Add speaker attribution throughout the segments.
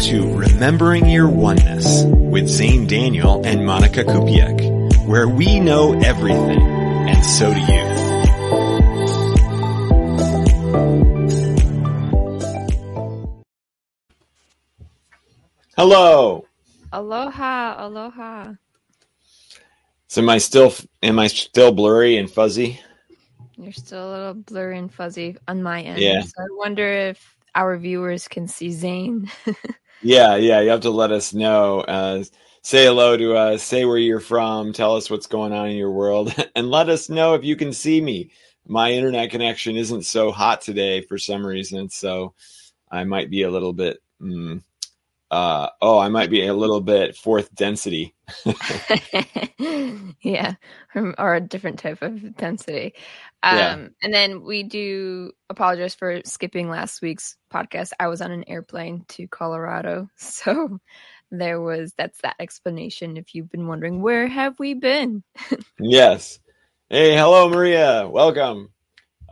Speaker 1: to Remembering Your Oneness with Zane Daniel and Monica Kupiec, where we know everything, and so do you. Hello.
Speaker 2: Aloha, aloha.
Speaker 1: So am I still am I still blurry and fuzzy?
Speaker 2: You're still a little blurry and fuzzy on my end.
Speaker 1: Yeah.
Speaker 2: So I wonder if our viewers can see Zane.
Speaker 1: Yeah, yeah. You have to let us know. Uh, say hello to us. Say where you're from. Tell us what's going on in your world, and let us know if you can see me. My internet connection isn't so hot today for some reason, so I might be a little bit. Mm, uh, oh, I might be a little bit fourth density.
Speaker 2: yeah, or, or a different type of density. Um,
Speaker 1: Yeah.
Speaker 2: And then we do apologize for skipping last week's podcast. I was on an airplane to Colorado, so there was that's that explanation. If you've been wondering, where have we been?
Speaker 1: Yes. Hey, hello, Maria. Welcome.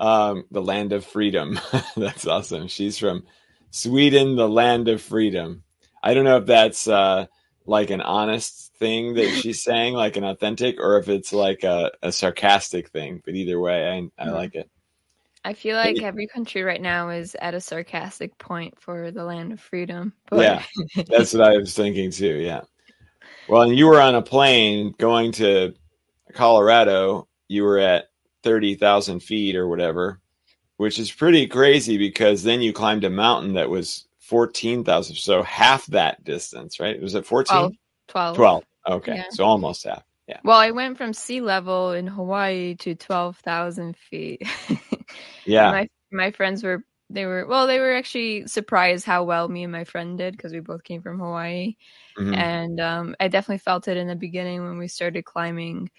Speaker 1: Um, the land of freedom. that's awesome. She's from Sweden, the land of freedom. I don't know if that's uh, like an honest thing that she's saying, like an authentic, or if it's like a, a sarcastic thing. But either way, I, I
Speaker 2: Mhm.
Speaker 1: like it.
Speaker 2: I feel like every country right now is at a sarcastic point for the land of freedom. But
Speaker 1: Yeah. That's what I was thinking too. Yeah. Well, and you were on a plane going to Colorado. You were at 30,000 feet or whatever, which is pretty crazy because then you climbed a mountain that was 14,000. So half that distance, right? Was it 14?
Speaker 2: 12. 12.
Speaker 1: 12. Okay.
Speaker 2: Yeah.
Speaker 1: So almost half. Yeah.
Speaker 2: Well, I went from sea level in Hawaii to 12,000 feet.
Speaker 1: Yeah.
Speaker 2: my my friends were they were well they were actually surprised how well me and my friend did because we both came from Hawaii
Speaker 1: Mhm.
Speaker 2: and um, I definitely felt it in the beginning when we started climbing.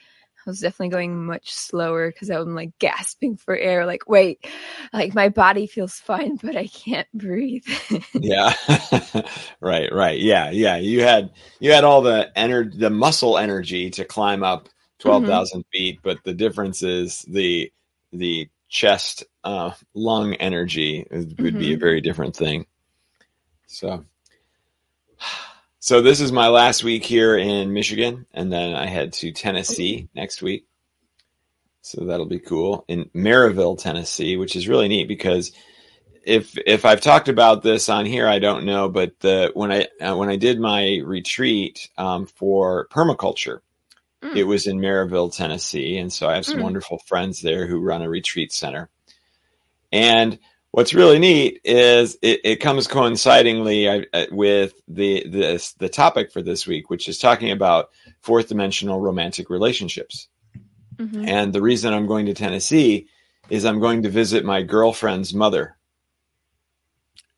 Speaker 2: I was definitely going much slower because I'm like gasping for air. Like, wait, like my body feels fine, but I can't breathe.
Speaker 1: Yeah. right, right. Yeah, yeah. You had you had all the energy the muscle energy to climb up
Speaker 2: Mm-hmm.
Speaker 1: 12,000 feet, but the difference is the the chest uh lung energy would be a
Speaker 2: Mhm.
Speaker 1: very different thing. So so this is my last week here in Michigan and then I head to Tennessee next week. So that'll be cool in Maryville, Tennessee, which is really neat because if if I've talked about this on here, I don't know, but the when I uh, when I did my retreat um, for permaculture,
Speaker 2: Mm.
Speaker 1: it was in Maryville, Tennessee, and so I have some
Speaker 2: Mm.
Speaker 1: wonderful friends there who run a retreat center. And what's really neat is it, it comes coincidingly with the this the topic for this week, which is talking about fourth dimensional romantic relationships.
Speaker 2: Mhm.
Speaker 1: And the reason I'm going to Tennessee is I'm going to visit my girlfriend's mother.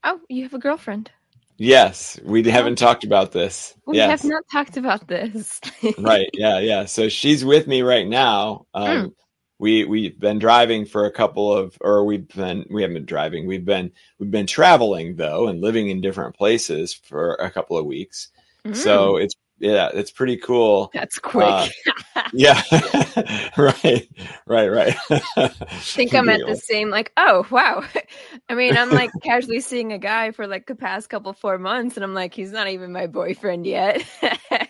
Speaker 2: Oh, you have a girlfriend.
Speaker 1: Yes, we haven't talked about this.
Speaker 2: We
Speaker 1: yes,
Speaker 2: have not talked about this.
Speaker 1: right. Yeah, yeah. So she's with me right now. Um,
Speaker 2: Mm.
Speaker 1: We we've been driving for a couple of, or we've been we haven't been driving. We've been we've been traveling though, and living in different places for a couple of weeks.
Speaker 2: Mm,
Speaker 1: So it's yeah, it's pretty cool.
Speaker 2: that's quick.
Speaker 1: uh, Yeah, right, right, right.
Speaker 2: I think I'm at the same like, oh wow. I mean, I'm like casually seeing a guy for like the past couple four months, and I'm like, he's not even my boyfriend yet.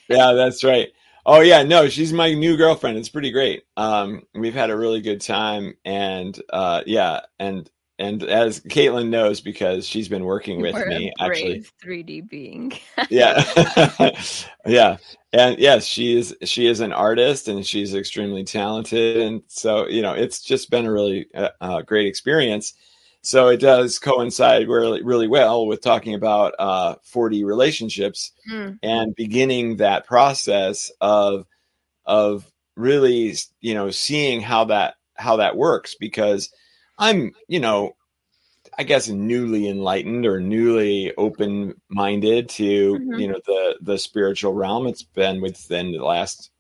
Speaker 1: Yeah, that's right. Oh yeah, no, she's my new girlfriend. It's pretty great. Um, we've had a really good time, and uh, yeah, and and as Caitlin knows because she's been working with
Speaker 2: We're
Speaker 1: me
Speaker 2: a
Speaker 1: actually.
Speaker 2: 3D being.
Speaker 1: Yeah, yeah, and yes, she is she is an artist and she's extremely talented, and so you know it's just been a really uh, uh, great experience. So it does coincide really really well with talking about uh, 4D relationships
Speaker 2: Mm,
Speaker 1: and beginning that process of of really you know seeing how that how that works because i'm you know i guess newly enlightened or newly open minded to
Speaker 2: Mhm.
Speaker 1: you know the the spiritual realm. It's been within the last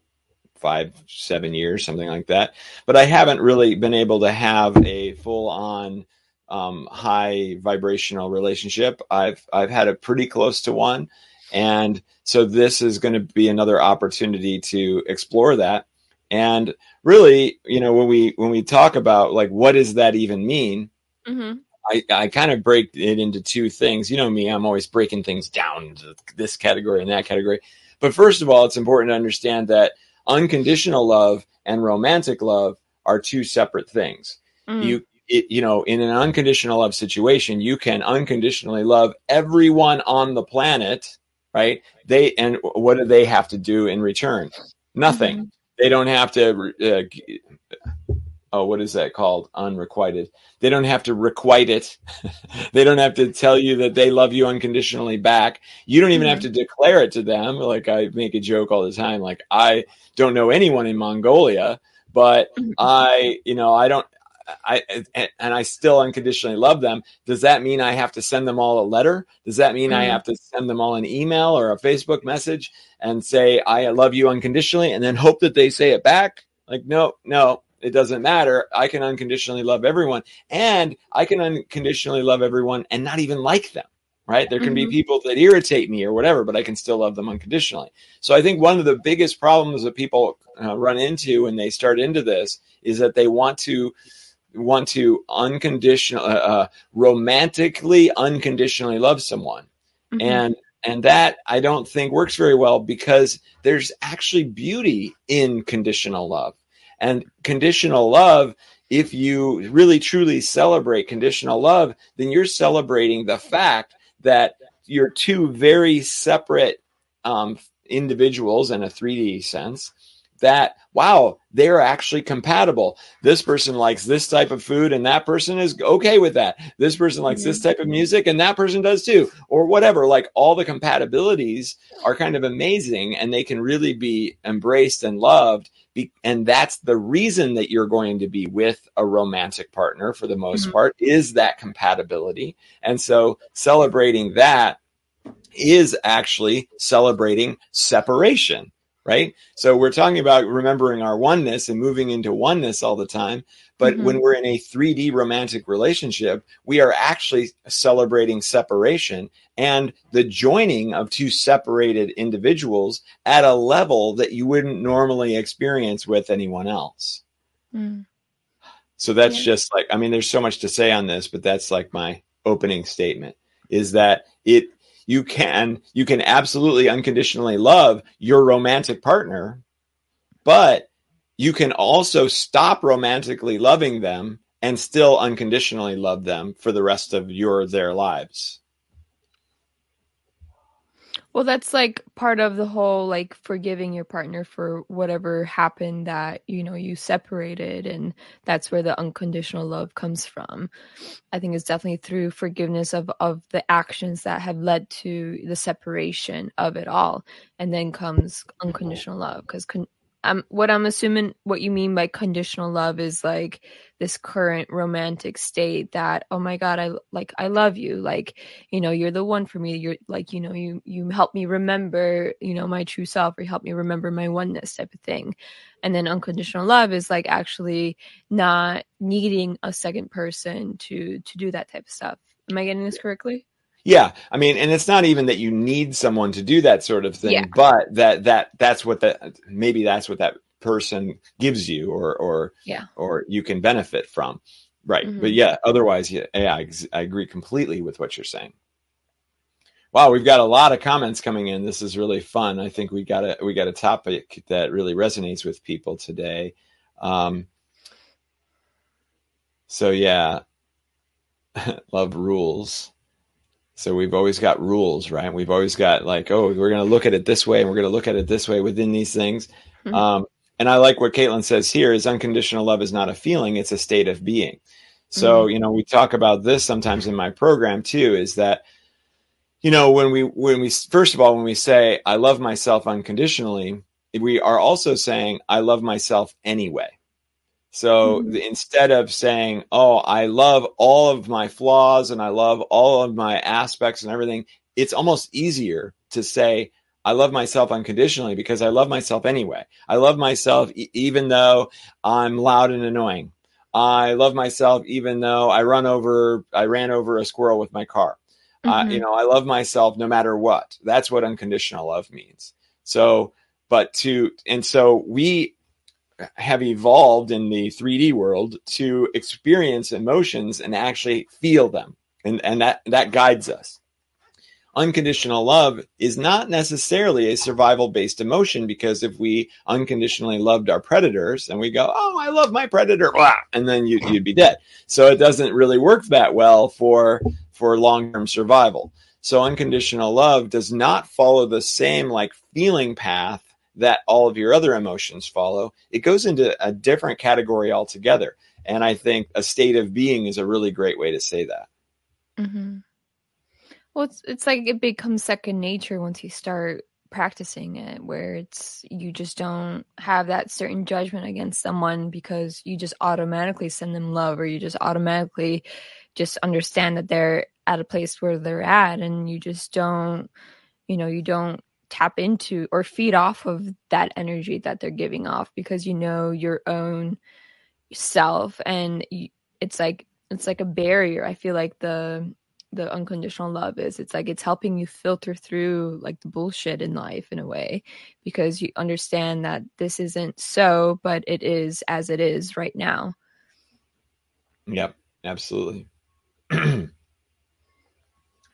Speaker 1: five seven years something like that. But i haven't really been able to have a full on um, high vibrational relationship i've i've had it pretty close to one and so this is going to be another opportunity to explore that. And really, you know, when we when we talk about like what does that even mean,
Speaker 2: hmm
Speaker 1: I, I kind of break it into two things. You know me, I'm always breaking things down into this category and that category. But first of all, it's important to understand that unconditional love and romantic love are two separate things. Mm. You it, you know, in an unconditional love situation, you can unconditionally love everyone on the planet, right? They and what do they have to do in return? Nothing. Mm-hmm. They don't have to. Uh, oh, what is that called? Unrequited. They don't have to requite it. they don't have to tell you that they love you unconditionally back. You don't even mm-hmm. have to declare it to them. Like I make a joke all the time. Like I don't know anyone in Mongolia, but mm-hmm. I, you know, I don't, I and I still unconditionally love them. Does that mean I have to send them all a letter? Does that mean mm-hmm. I have to send them all an email or a Facebook message and say I love you unconditionally and then hope that they say it back? Like no, no, it doesn't matter. I can unconditionally love everyone and I can unconditionally love everyone and not even like them. Right? There can mm-hmm. be people that irritate me or whatever, but I can still love them unconditionally. So I think one of the biggest problems that people uh, run into when they start into this is that they want to want to unconditional, uh, uh, romantically, unconditionally love someone, mm-hmm. and and that I don't think works very well because there's actually beauty in conditional love, and conditional love. If you really truly celebrate conditional love, then you're celebrating the fact that you're two very separate um, individuals in a 3D sense that wow they're actually compatible. This person likes this type of food and that person is okay with that. This person likes this type of music and that person does too or whatever. Like all the compatibilities are kind of amazing and they can really be embraced and loved and that's the reason that you're going to be with a romantic partner for the most mm-hmm. part is that compatibility. And so celebrating that is actually celebrating separation right? So we're talking about remembering our oneness and moving into oneness all the time. But mm-hmm. when we're in a 3D romantic relationship, we are actually celebrating separation and the joining of two separated individuals at a level that you wouldn't normally experience with anyone else. Mm. So that's yeah. just like, I mean, there's so much to say on this, but that's like my opening statement is that it you can you can absolutely unconditionally love your romantic partner but you can also stop romantically loving them and still unconditionally love them for the rest of your their lives
Speaker 2: well, that's like part of the whole like forgiving your partner for whatever happened that, you know, you separated and that's where the unconditional love comes from. I think it's definitely through forgiveness of of the actions that have led to the separation of it all. And then comes unconditional love because con- um, what I'm assuming what you mean by conditional love is like this current romantic state that oh my god I like I love you. Like you know you're the one for me. You're like you know you you help me remember you know my true self or you help me remember my oneness type of thing. And then unconditional love is like actually not needing a second person to to do that type of stuff. Am I getting this correctly
Speaker 1: yeah, I mean, and it's not even that you need someone to do that sort of thing, yeah. but that that that's what that maybe that's what that person gives you, or or
Speaker 2: yeah,
Speaker 1: or you can benefit from, right? Mm-hmm. But yeah, otherwise, yeah, yeah I, I agree completely with what you're saying. Wow, we've got a lot of comments coming in. This is really fun. I think we got a we got a topic that really resonates with people today. Um, so yeah, love rules. So we've always got rules, right? We've always got like, oh, we're going to look at it this way, and we're going to look at it this way within these things. Mm-hmm. Um, and I like what Caitlin says here: is unconditional love is not a feeling; it's a state of being. So mm-hmm. you know, we talk about this sometimes in my program too. Is that you know when we when we first of all when we say I love myself unconditionally, we are also saying I love myself anyway. So mm-hmm. instead of saying, "Oh, I love all of my flaws and I love all of my aspects and everything," it's almost easier to say, "I love myself unconditionally because I love myself anyway. I love myself e- even though I'm loud and annoying. I love myself even though I run over I ran over a squirrel with my car. Mm-hmm. Uh, you know, I love myself no matter what. That's what unconditional love means. So, but to and so we have evolved in the 3D world to experience emotions and actually feel them. And, and that, that guides us. Unconditional love is not necessarily a survival based emotion because if we unconditionally loved our predators and we go, Oh, I love my predator, and then you, you'd be dead. So it doesn't really work that well for, for long term survival. So unconditional love does not follow the same like feeling path that all of your other emotions follow. It goes into a different category altogether. And I think a state of being is a really great way to say that.
Speaker 2: Mm-hmm. Well, it's it's like it becomes second nature once you start practicing it, where it's you just don't have that certain judgment against someone because you just automatically send them love, or you just automatically just understand that they're at a place where they're at, and you just don't, you know, you don't tap into or feed off of that energy that they're giving off because you know your own self and it's like it's like a barrier. I feel like the the unconditional love is it's like it's helping you filter through like the bullshit in life in a way because you understand that this isn't so but it is as it is right now.
Speaker 1: Yep absolutely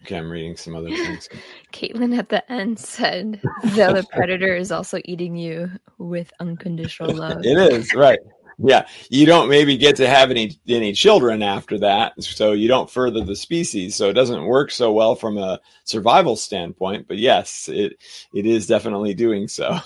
Speaker 1: Okay, I'm reading some other things.
Speaker 2: Caitlin at the end said, though the predator is also eating you with unconditional love.
Speaker 1: it is, right. Yeah. You don't maybe get to have any any children after that. So you don't further the species. So it doesn't work so well from a survival standpoint. But yes, it it is definitely doing so.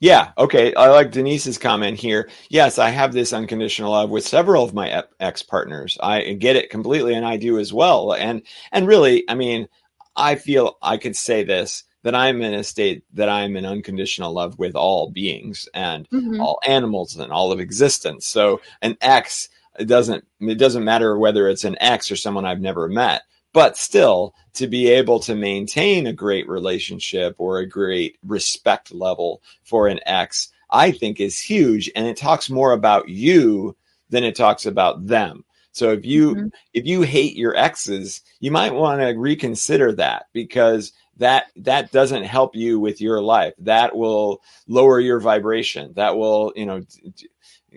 Speaker 1: Yeah. Okay. I like Denise's comment here. Yes, I have this unconditional love with several of my ex partners. I get it completely, and I do as well. And and really, I mean, I feel I could say this that I'm in a state that I'm in unconditional love with all beings and mm-hmm. all animals and all of existence. So an ex it doesn't it doesn't matter whether it's an ex or someone I've never met but still to be able to maintain a great relationship or a great respect level for an ex i think is huge. And it talks more about you than it talks about them. So if you mm-hmm. if you hate your exes you might want to reconsider that because that that doesn't help you with your life. That will lower your vibration. That will you know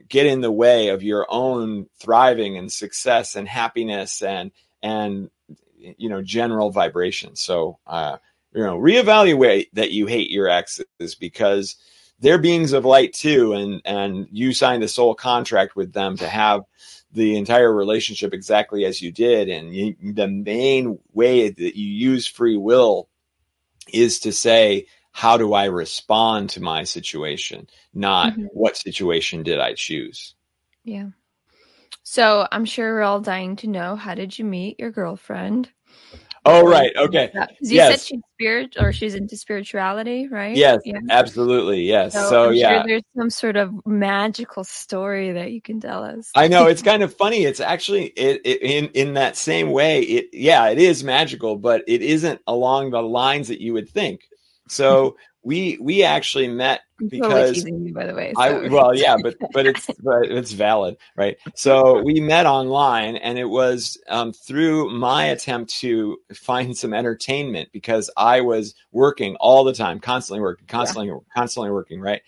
Speaker 1: get in the way of your own thriving and success and happiness and and you know general vibration. So uh you know reevaluate that you hate your exes because they're beings of light too and and you signed a soul contract with them to have the entire relationship exactly as you did. And you, the main way that you use free will is to say how do i respond to my situation? Not mm-hmm. what situation did i choose?
Speaker 2: Yeah. So I'm sure we're all dying to know how did you meet your girlfriend?
Speaker 1: Oh right, okay.
Speaker 2: You yes. said she's spirit or she's into spirituality, right?
Speaker 1: Yes, yeah. absolutely. Yes. So, so yeah,
Speaker 2: sure there's some sort of magical story that you can tell us.
Speaker 1: I know it's kind of funny. It's actually it, it, in in that same way. It yeah, it is magical, but it isn't along the lines that you would think. So we we actually met because
Speaker 2: you, by the way.
Speaker 1: So. I well yeah, but but it's but it's valid, right? So we met online, and it was um, through my attempt to find some entertainment because I was working all the time, constantly working, constantly yeah. constantly working, right?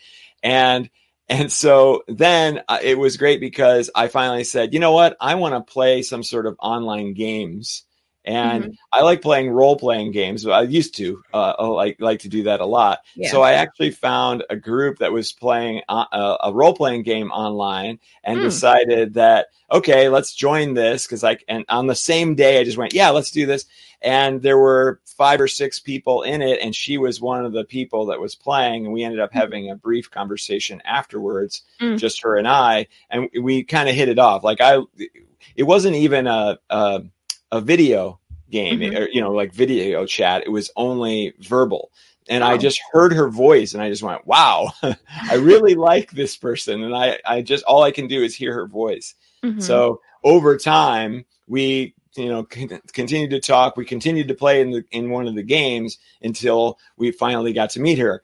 Speaker 1: And and so then uh, it was great because I finally said, you know what, I want to play some sort of online games and mm-hmm. I like playing role playing games. I used to uh, like like to do that a lot. Yeah. So I actually found a group that was playing uh, a, a role playing game online, and mm. decided that okay, let's join this because I and on the same day I just went, yeah, let's do this. And there were five or six people in it, and she was one of the people that was playing. And we ended up mm. having a brief conversation afterwards, mm. just her and I, and we kind of hit it off. Like I, it wasn't even a, a a video game mm-hmm. or, you know like video chat. It was only verbal. And wow. i just heard her voice and i just went wow i really like this person. And i i just all i can do is hear her voice. Mm-hmm. so over time we you know con- continued to talk. We continued to play in the in one of the games until we finally got to meet her.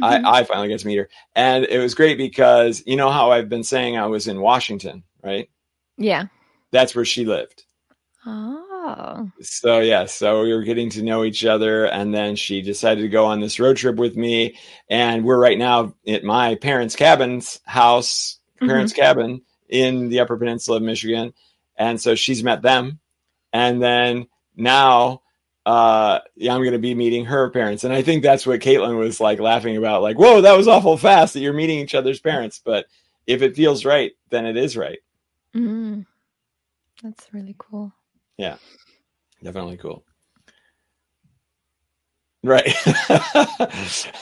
Speaker 1: Mm-hmm. I, I finally got to meet her. And it was great because you know how i've been saying i was in washington right?
Speaker 2: Yeah.
Speaker 1: That's where she lived.
Speaker 2: Oh Oh.
Speaker 1: So yeah, so we were getting to know each other, and then she decided to go on this road trip with me, and we're right now at my parents' cabin's house, parents' mm-hmm. cabin in the Upper Peninsula of Michigan, and so she's met them, and then now uh, yeah, I'm going to be meeting her parents. And I think that's what Caitlin was like laughing about, like, whoa, that was awful fast that you're meeting each other's parents. But if it feels right, then it is right.
Speaker 2: Mm, that's really cool.
Speaker 1: Yeah, definitely cool. Right.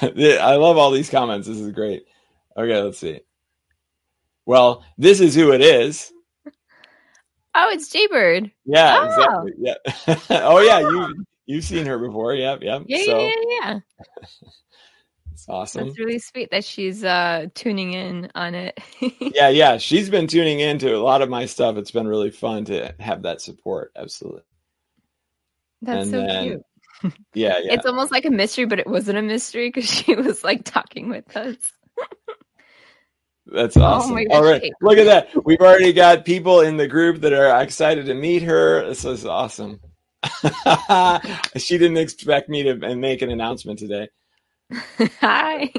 Speaker 1: I love all these comments. This is great. Okay, let's see. Well, this is who it is.
Speaker 2: Oh, it's Jaybird.
Speaker 1: Yeah, oh. exactly. Yeah. oh, yeah. You You've seen her before. Yep. Yep.
Speaker 2: Yeah. So, yeah. Yeah.
Speaker 1: It's awesome.
Speaker 2: It's really sweet that she's uh, tuning in on it.
Speaker 1: yeah. Yeah. She's been tuning into a lot of my stuff. It's been really fun to have that support. Absolutely.
Speaker 2: That's and so then, cute.
Speaker 1: Yeah, yeah.
Speaker 2: It's almost like a mystery, but it wasn't a mystery because she was like talking with us.
Speaker 1: That's oh awesome. Oh All right. Look at that. We've already got people in the group that are excited to meet her. This is awesome. she didn't expect me to make an announcement today.
Speaker 2: Hi.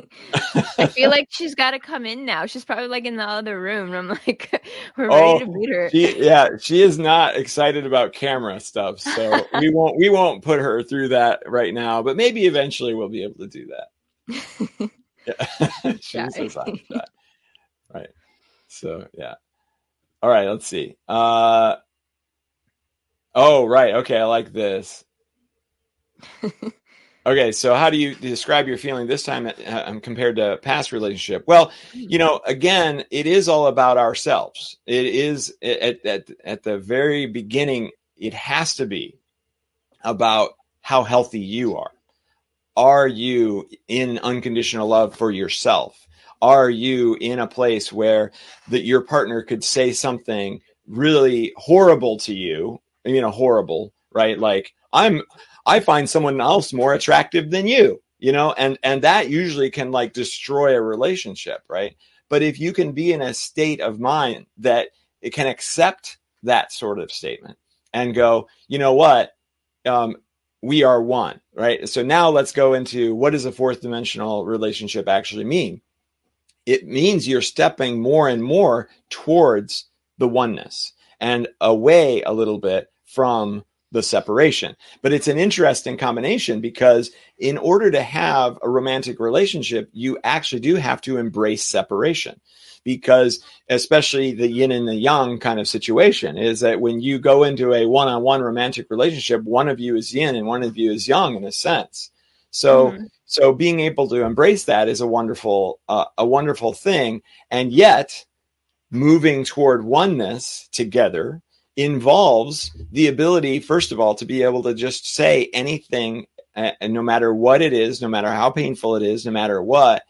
Speaker 2: I feel like she's got to come in now. She's probably like in the other room. I'm like, we're ready oh, to meet her.
Speaker 1: She, yeah, she is not excited about camera stuff, so we won't we won't put her through that right now. But maybe eventually we'll be able to do that. yeah, she yeah. says that. Right. So yeah. All right. Let's see. Uh, Oh, right. Okay, I like this. Okay, so how do you describe your feeling this time uh, compared to past relationship? Well, you know, again, it is all about ourselves. It is at at at the very beginning. It has to be about how healthy you are. Are you in unconditional love for yourself? Are you in a place where that your partner could say something really horrible to you you know, horrible, right? Like I'm, I find someone else more attractive than you, you know, and, and that usually can like destroy a relationship, right? But if you can be in a state of mind that it can accept that sort of statement and go, you know what? Um, we are one, right? So now let's go into what does a fourth dimensional relationship actually mean? It means you're stepping more and more towards the oneness and away a little bit from the separation. But it's an interesting combination because in order to have a romantic relationship, you actually do have to embrace separation. Because especially the yin and the yang kind of situation is that when you go into a one on one romantic relationship, one of you is yin and one of you is yang in a sense. So, mm-hmm. so being able to embrace that is a wonderful, uh, a wonderful thing. And yet moving toward oneness together involves the ability, first of all, to be able to just say anything, uh, and no matter what it is, no matter how painful it is, no matter what,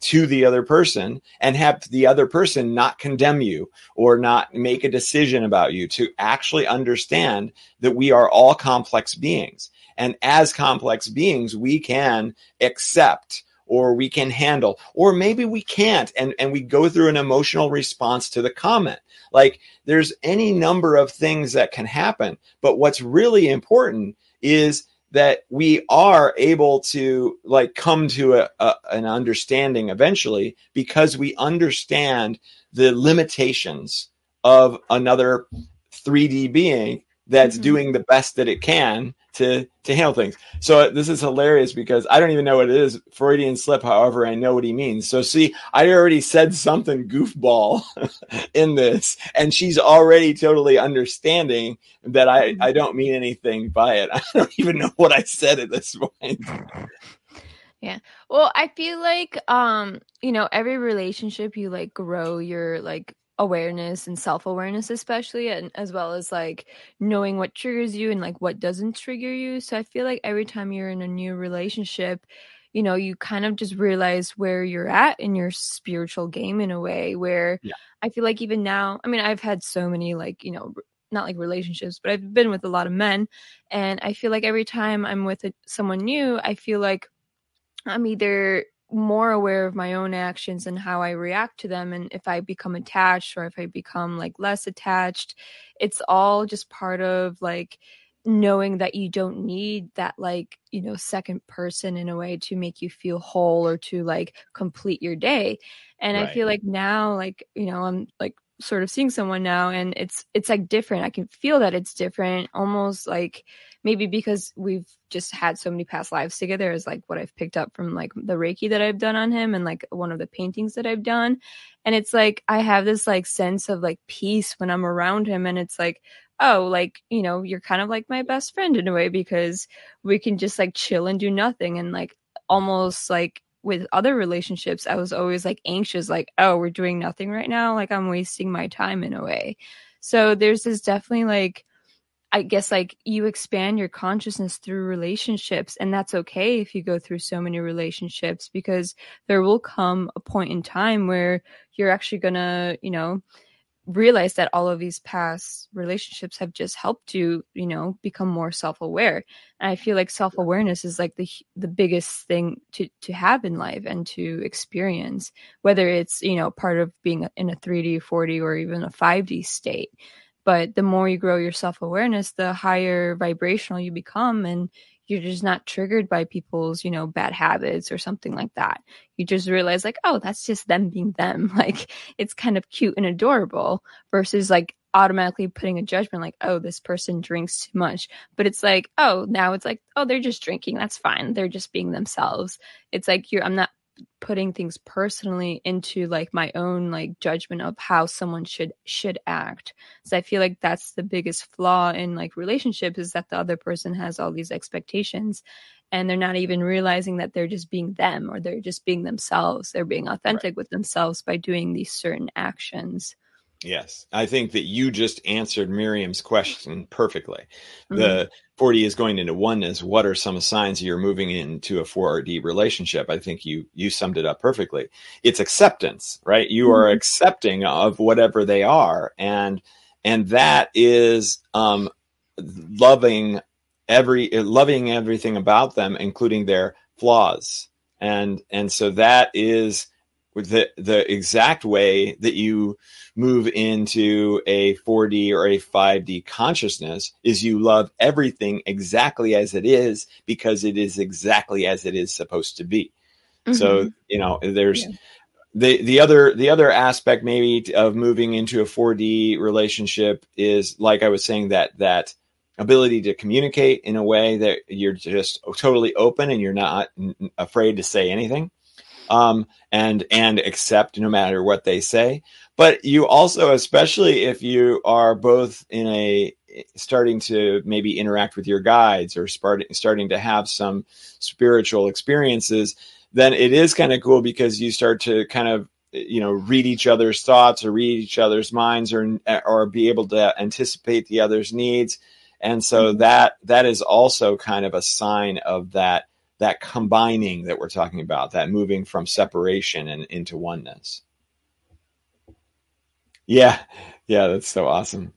Speaker 1: to the other person, and have the other person not condemn you or not make a decision about you, to actually understand that we are all complex beings. And as complex beings, we can accept or we can handle, or maybe we can't. And, and we go through an emotional response to the comment. Like there's any number of things that can happen. But what's really important is that we are able to like come to a, a, an understanding eventually because we understand the limitations of another 3D being that's mm-hmm. doing the best that it can to to handle things. So uh, this is hilarious because I don't even know what it is. Freudian slip, however, I know what he means. So see, I already said something goofball in this, and she's already totally understanding that I I don't mean anything by it. I don't even know what I said at this point.
Speaker 2: Yeah. Well, I feel like um, you know, every relationship you like grow your like awareness and self-awareness especially and as well as like knowing what triggers you and like what doesn't trigger you so i feel like every time you're in a new relationship you know you kind of just realize where you're at in your spiritual game in a way where yeah. i feel like even now i mean i've had so many like you know not like relationships but i've been with a lot of men and i feel like every time i'm with a, someone new i feel like i'm either more aware of my own actions and how I react to them. And if I become attached or if I become like less attached, it's all just part of like knowing that you don't need that like you know second person in a way to make you feel whole or to like complete your day and right. i feel like now like you know i'm like sort of seeing someone now and it's it's like different i can feel that it's different almost like maybe because we've just had so many past lives together is like what i've picked up from like the reiki that i've done on him and like one of the paintings that i've done and it's like i have this like sense of like peace when i'm around him and it's like oh like you know you're kind of like my best friend in a way because we can just like chill and do nothing and like almost like with other relationships, I was always like anxious, like, oh, we're doing nothing right now. Like I'm wasting my time in a way. So there's this definitely like, I guess like you expand your consciousness through relationships, and that's okay if you go through so many relationships because there will come a point in time where you're actually gonna, you know, realize that all of these past relationships have just helped you you know become more self-aware. And i feel like self-awareness is like the the biggest thing to to have in life and to experience whether it's you know part of being in a 3d 4d or even a 5d state but the more you grow your self-awareness the higher vibrational you become and you're just not triggered by people's, you know, bad habits or something like that. You just realize like, oh, that's just them being them. Like it's kind of cute and adorable versus like automatically putting a judgment like, oh, this person drinks too much. But it's like, oh, now it's like, oh, they're just drinking. That's fine. They're just being themselves. It's like you're I'm not putting things personally into like my own like judgment of how someone should should act. So i feel like that's the biggest flaw in like relationships is that the other person has all these expectations and they're not even realizing that they're just being them or they're just being themselves. They're being authentic right. with themselves by doing these certain actions
Speaker 1: Yes, I think that you just answered Miriam's question perfectly. Mm-hmm. The 4D is going into oneness. What are some signs you're moving into a 4D relationship? I think you you summed it up perfectly. It's acceptance, right? You mm-hmm. are accepting of whatever they are, and and that is um, loving every loving everything about them, including their flaws, and and so that is the the exact way that you move into a 4D or a 5D consciousness is you love everything exactly as it is because it is exactly as it is supposed to be. Mm-hmm. So, you know, there's yeah. the the other the other aspect maybe of moving into a 4D relationship is like I was saying that that ability to communicate in a way that you're just totally open and you're not afraid to say anything um, and and accept no matter what they say. But you also, especially if you are both in a starting to maybe interact with your guides or starting starting to have some spiritual experiences, then it is kind of cool because you start to kind of you know read each other's thoughts or read each other's minds or or be able to anticipate the other's needs and so mm-hmm. that that is also kind of a sign of that that combining that we're talking about, that moving from separation and into oneness. Yeah, yeah, that's so awesome.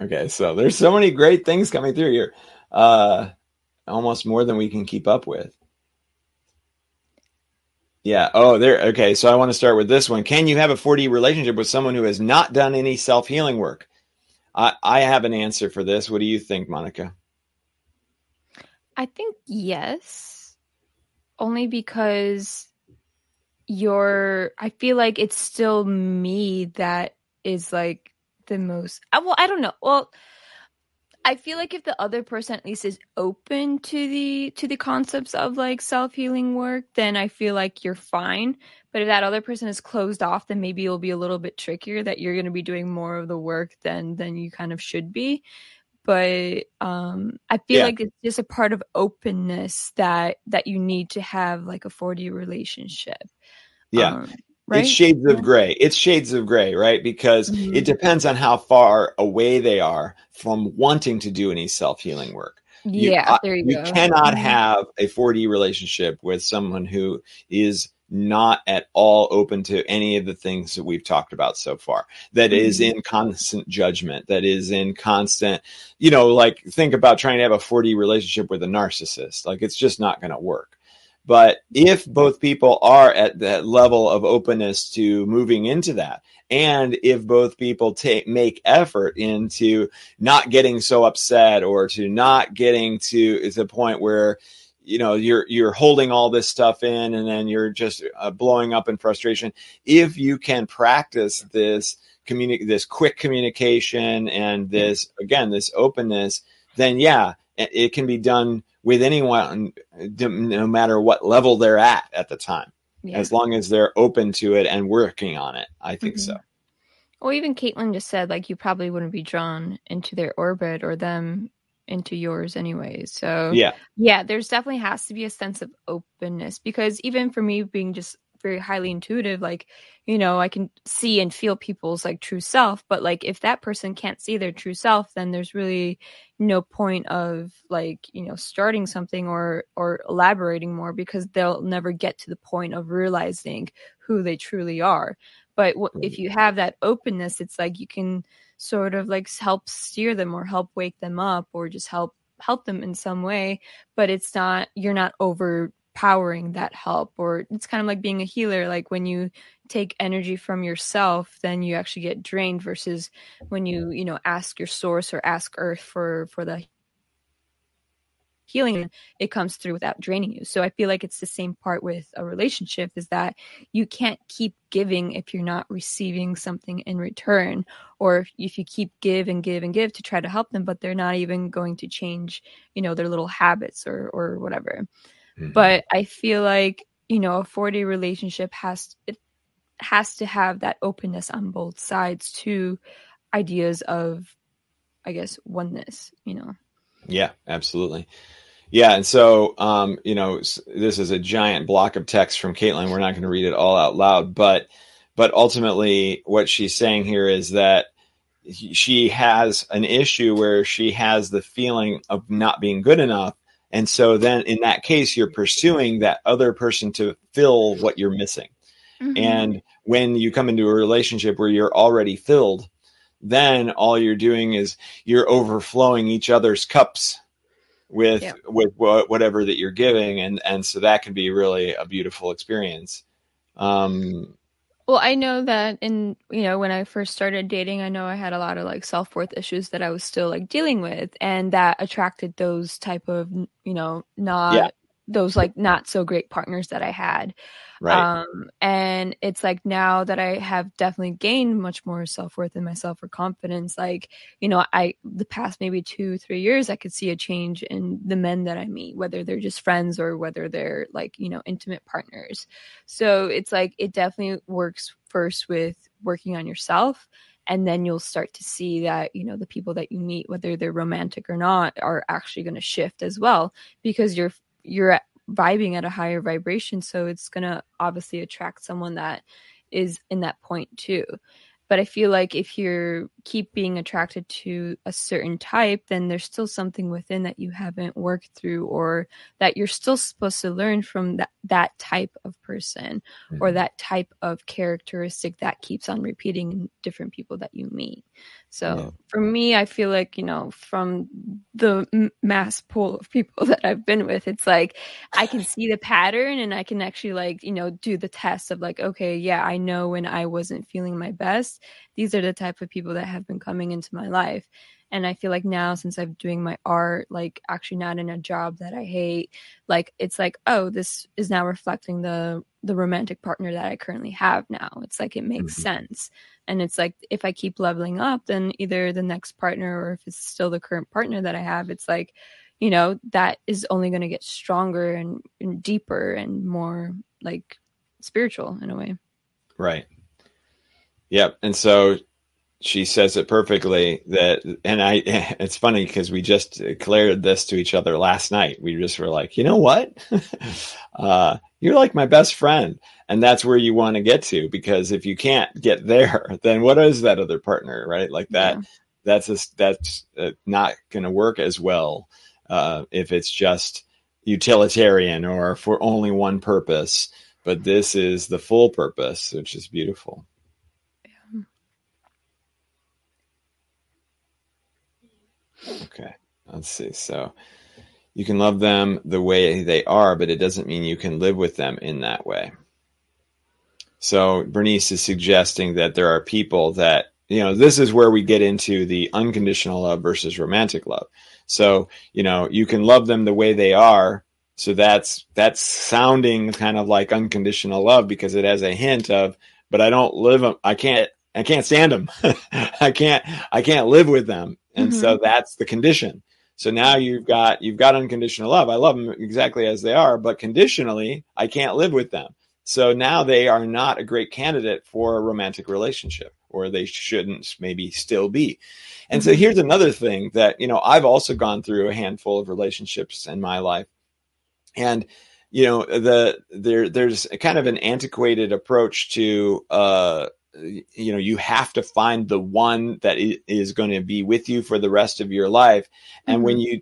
Speaker 1: Okay, so there's so many great things coming through here. Uh, almost more than we can keep up with. Yeah. Oh, there. Okay. So I want to start with this one. Can you have a 4D relationship with someone who has not done any self healing work? I, I have an answer for this. What do you think, Monica?
Speaker 2: I think yes. Only because you're I feel like it's still me that is like the most uh, well, I don't know. Well, I feel like if the other person at least is open to the to the concepts of like self-healing work, then I feel like you're fine. But if that other person is closed off, then maybe it'll be a little bit trickier that you're going to be doing more of the work than than you kind of should be but um, I feel yeah. like it's just a part of openness that that you need to have like a 4D relationship.
Speaker 1: Yeah. Um, right? It's shades of gray. It's shades of gray, right? Because mm-hmm. it depends on how far away they are from wanting to do any self healing work.
Speaker 2: You, yeah, there you,
Speaker 1: you
Speaker 2: go.
Speaker 1: cannot mm-hmm. have a 4D relationship with someone who is not at all open to any of the things that we've talked about so far. That mm-hmm. is in constant judgment. That is in constant you know like think about trying to have a 4D relationship with a narcissist. Like it's just not going to work. But if both people are at that level of openness to moving into that, and if both people take make effort into not getting so upset or to not getting to the point where you know you're you're holding all this stuff in and then you're just uh, blowing up in frustration if you can practice this communi- this quick communication and this again this openness then yeah it can be done with anyone no matter what level they're at at the time yeah. as long as they're open to it and working on it i think mm-hmm. so
Speaker 2: well even caitlin just said like you probably wouldn't be drawn into their orbit or them into yours anyways. So
Speaker 1: yeah,
Speaker 2: yeah, there's definitely has to be a sense of openness because even for me being just very highly intuitive, like you know, I can see and feel people's like true self. But like if that person can't see their true self, then there's really no point of like you know starting something or or elaborating more because they'll never get to the point of realizing who they truly are. But w- if you have that openness, it's like you can sort of like help steer them or help wake them up or just help help them in some way but it's not you're not overpowering that help or it's kind of like being a healer like when you take energy from yourself then you actually get drained versus when you you know ask your source or ask earth for for the healing it comes through without draining you. So i feel like it's the same part with a relationship is that you can't keep giving if you're not receiving something in return or if you keep give and give and give to try to help them but they're not even going to change you know their little habits or or whatever. Mm-hmm. but i feel like you know a 4D relationship has it has to have that openness on both sides to ideas of i guess oneness you know
Speaker 1: yeah absolutely yeah, and so um, you know, this is a giant block of text from Caitlin. We're not going to read it all out loud, but but ultimately, what she's saying here is that she has an issue where she has the feeling of not being good enough, and so then in that case, you're pursuing that other person to fill what you're missing. Mm-hmm. And when you come into a relationship where you're already filled, then all you're doing is you're overflowing each other's cups with yeah. with whatever that you're giving and and so that can be really a beautiful experience um
Speaker 2: well i know that in you know when i first started dating i know i had a lot of like self-worth issues that i was still like dealing with and that attracted those type of you know not yeah. Those like not so great partners that i had Right. Um, and it's like now that I have definitely gained much more self worth in myself or confidence, like, you know, I, the past maybe two, three years, I could see a change in the men that I meet, whether they're just friends or whether they're like, you know, intimate partners. So it's like, it definitely works first with working on yourself and then you'll start to see that you know the people that you meet whether they're romantic or not are actually going to shift as well because you're you're vibing at a higher vibration so it's going to obviously attract someone that is in that point too but i feel like if you're keep being attracted to a certain type then there's still something within that you haven't worked through or that you're still supposed to learn from that that type of person mm-hmm. or that type of characteristic that keeps on repeating in different people that you meet so yeah. for me, I feel like, you know, from the mass pool of people that I've been with, it's like I can see the pattern and I can actually, like, you know, do the test of, like, okay, yeah, I know when I wasn't feeling my best, these are the type of people that have been coming into my life. And I feel like now, since I'm doing my art, like actually not in a job that I hate, like it's like, oh, this is now reflecting the the romantic partner that I currently have now. It's like it makes mm-hmm. sense. And it's like if I keep leveling up, then either the next partner or if it's still the current partner that I have, it's like, you know, that is only going to get stronger and, and deeper and more like spiritual in a way.
Speaker 1: Right. Yep. And so she says it perfectly that and i it's funny because we just declared this to each other last night. We just were like you know what? Uh, you're like my best friend. And that's where you want to get to because if you can't get there then what is that other partner right? Like that yeah. that's a, that's uh, not going to work as well uh, if it's just utilitarian or for only one purpose but this is the full purpose which is beautiful Okay, let's see. So, you can love them the way they are, but it doesn't mean you can live with them in that way. So Bernice is suggesting that there are people that, you know, this is where we get into the unconditional love versus romantic love. So, you know, you can love them the way they are. So that's that's sounding kind of like unconditional love because it has a hint of, but I don't live them. I can't I can't stand them. I can't I can't live with them. And mm-hmm. so that's the condition. So now you've got you've got unconditional love. I love them exactly as they are, but conditionally, I can't live with them. So now they are not a great candidate for a romantic relationship, or they shouldn't maybe still be. And so mm-hmm. here's another thing that you know I've also gone through a handful of relationships in my life, and you know the there there's kind of an antiquated approach to uh, you know you have to find the one that is going to be with you for the rest of your life and mm-hmm. when you